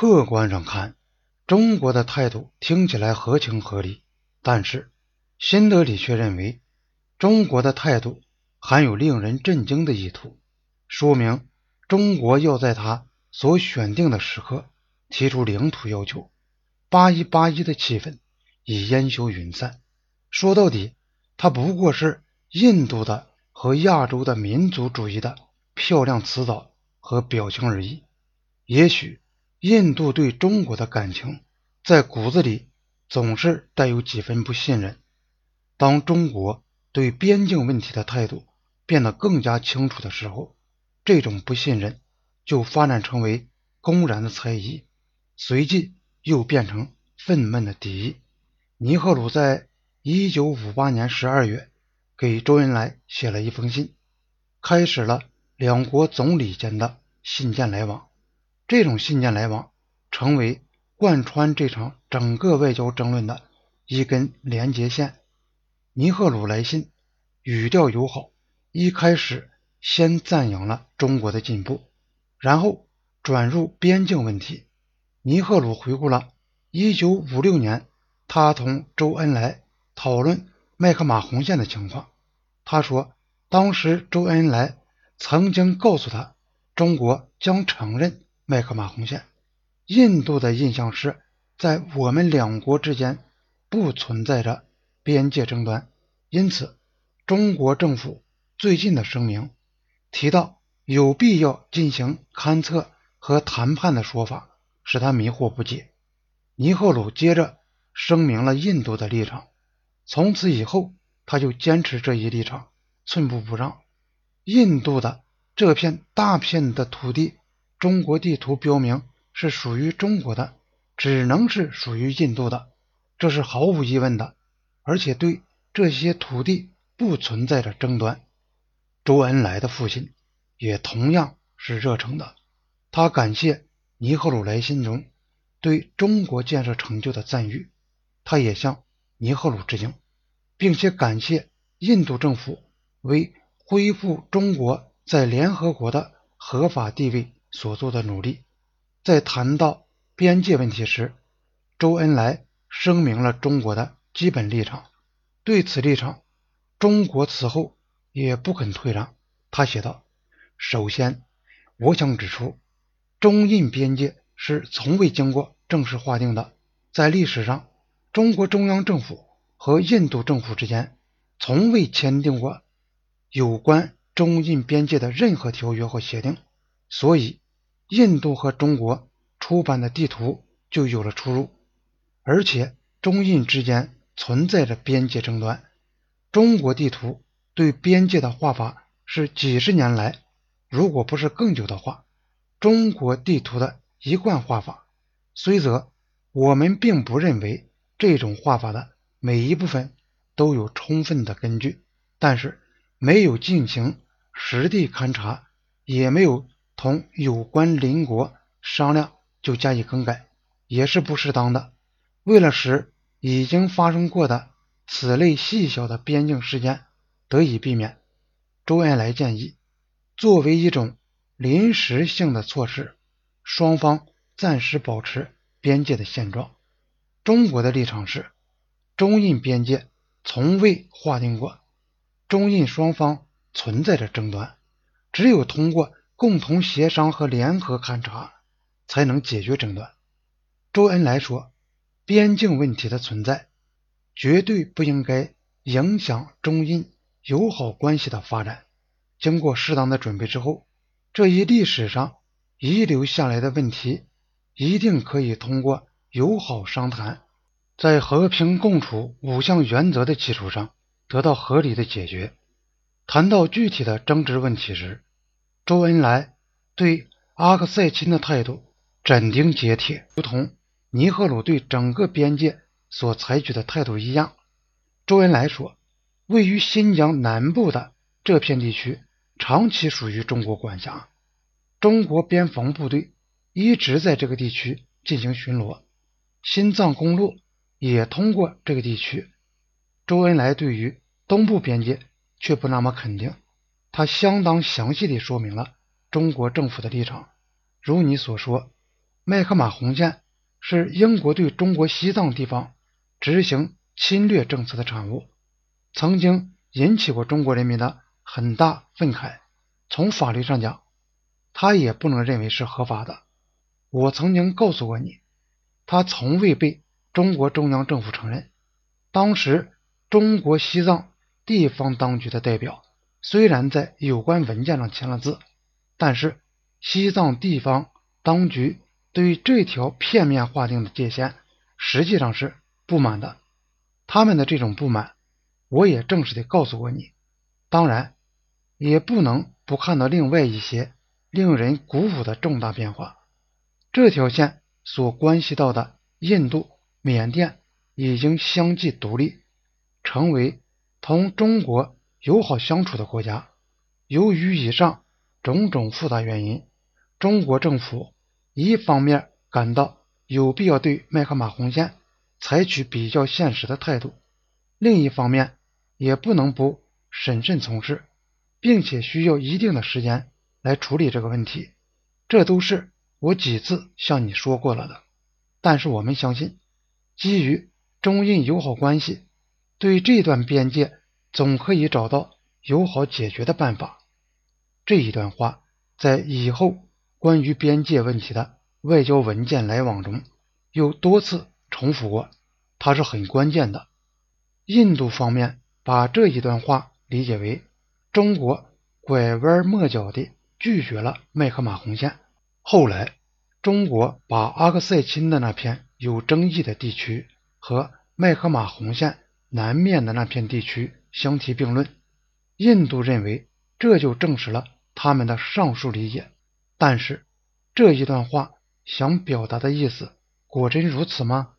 客观上看，中国的态度听起来合情合理，但是新德里却认为中国的态度含有令人震惊的意图，说明中国要在他所选定的时刻提出领土要求。八一八一的气氛已烟消云散。说到底，它不过是印度的和亚洲的民族主义的漂亮辞藻和表情而已。也许印度对中国的感情在骨子里总是带有几分不信任。当中国对边境问题的态度变得更加清楚的时候，这种不信任就发展成为公然的猜疑，随即又变成愤懑的敌意。尼赫鲁在。一九五八年十二月，给周恩来写了一封信，开始了两国总理间的信件来往。这种信件来往成为贯穿这场整个外交争论的一根连接线。尼赫鲁来信语调友好，一开始先赞扬了中国的进步，然后转入边境问题。尼赫鲁回顾了一九五六年他同周恩来。讨论麦克马洪线的情况，他说，当时周恩来曾经告诉他，中国将承认麦克马洪线。印度的印象是在我们两国之间不存在着边界争端，因此中国政府最近的声明提到有必要进行勘测和谈判的说法，使他迷惑不解。尼赫鲁接着声明了印度的立场。从此以后，他就坚持这一立场，寸步不让。印度的这片大片的土地，中国地图标明是属于中国的，只能是属于印度的，这是毫无疑问的。而且对这些土地不存在着争端。周恩来的父亲也同样是热诚的，他感谢尼赫鲁来信中对中国建设成就的赞誉，他也向。尼赫鲁致敬，并且感谢印度政府为恢复中国在联合国的合法地位所做的努力。在谈到边界问题时，周恩来声明了中国的基本立场。对此立场，中国此后也不肯退让。他写道：“首先，我想指出，中印边界是从未经过正式划定的，在历史上。”中国中央政府和印度政府之间从未签订过有关中印边界的任何条约或协定，所以印度和中国出版的地图就有了出入。而且中印之间存在着边界争端，中国地图对边界的画法是几十年来，如果不是更久的话，中国地图的一贯画法。虽则我们并不认为。这种画法的每一部分都有充分的根据，但是没有进行实地勘察，也没有同有关邻国商量就加以更改，也是不适当的。为了使已经发生过的此类细小的边境事件得以避免，周恩来建议，作为一种临时性的措施，双方暂时保持边界的现状。中国的立场是，中印边界从未划定过，中印双方存在着争端，只有通过共同协商和联合勘察，才能解决争端。周恩来说，边境问题的存在绝对不应该影响中印友好关系的发展。经过适当的准备之后，这一历史上遗留下来的问题，一定可以通过。友好商谈，在和平共处五项原则的基础上得到合理的解决。谈到具体的争执问题时，周恩来对阿克塞钦的态度斩钉截铁，如同尼赫鲁对整个边界所采取的态度一样。周恩来说：“位于新疆南部的这片地区长期属于中国管辖，中国边防部队一直在这个地区进行巡逻。”新藏公路也通过这个地区。周恩来对于东部边界却不那么肯定，他相当详细地说明了中国政府的立场。如你所说，麦克马洪线是英国对中国西藏地方执行侵略政策的产物，曾经引起过中国人民的很大愤慨。从法律上讲，他也不能认为是合法的。我曾经告诉过你，他从未被中国中央政府承认。当时，中国西藏地方当局的代表虽然在有关文件上签了字，但是西藏地方当局对于这条片面划定的界限实际上是不满的。他们的这种不满，我也正式的告诉过你。当然，也不能不看到另外一些令人鼓舞的重大变化。这条线所关系到的印度、缅甸已经相继独立，成为同中国友好相处的国家。由于以上种种复杂原因，中国政府一方面感到有必要对麦克马洪线采取比较现实的态度，另一方面也不能不审慎从事，并且需要一定的时间来处理这个问题。这都是。我几次向你说过了的，但是我们相信，基于中印友好关系，对这段边界总可以找到友好解决的办法。这一段话在以后关于边界问题的外交文件来往中又多次重复过，它是很关键的。印度方面把这一段话理解为中国拐弯抹角地拒绝了麦克马洪线。后来，中国把阿克塞钦的那片有争议的地区和麦克马洪线南面的那片地区相提并论。印度认为这就证实了他们的上述理解。但是，这一段话想表达的意思果真如此吗？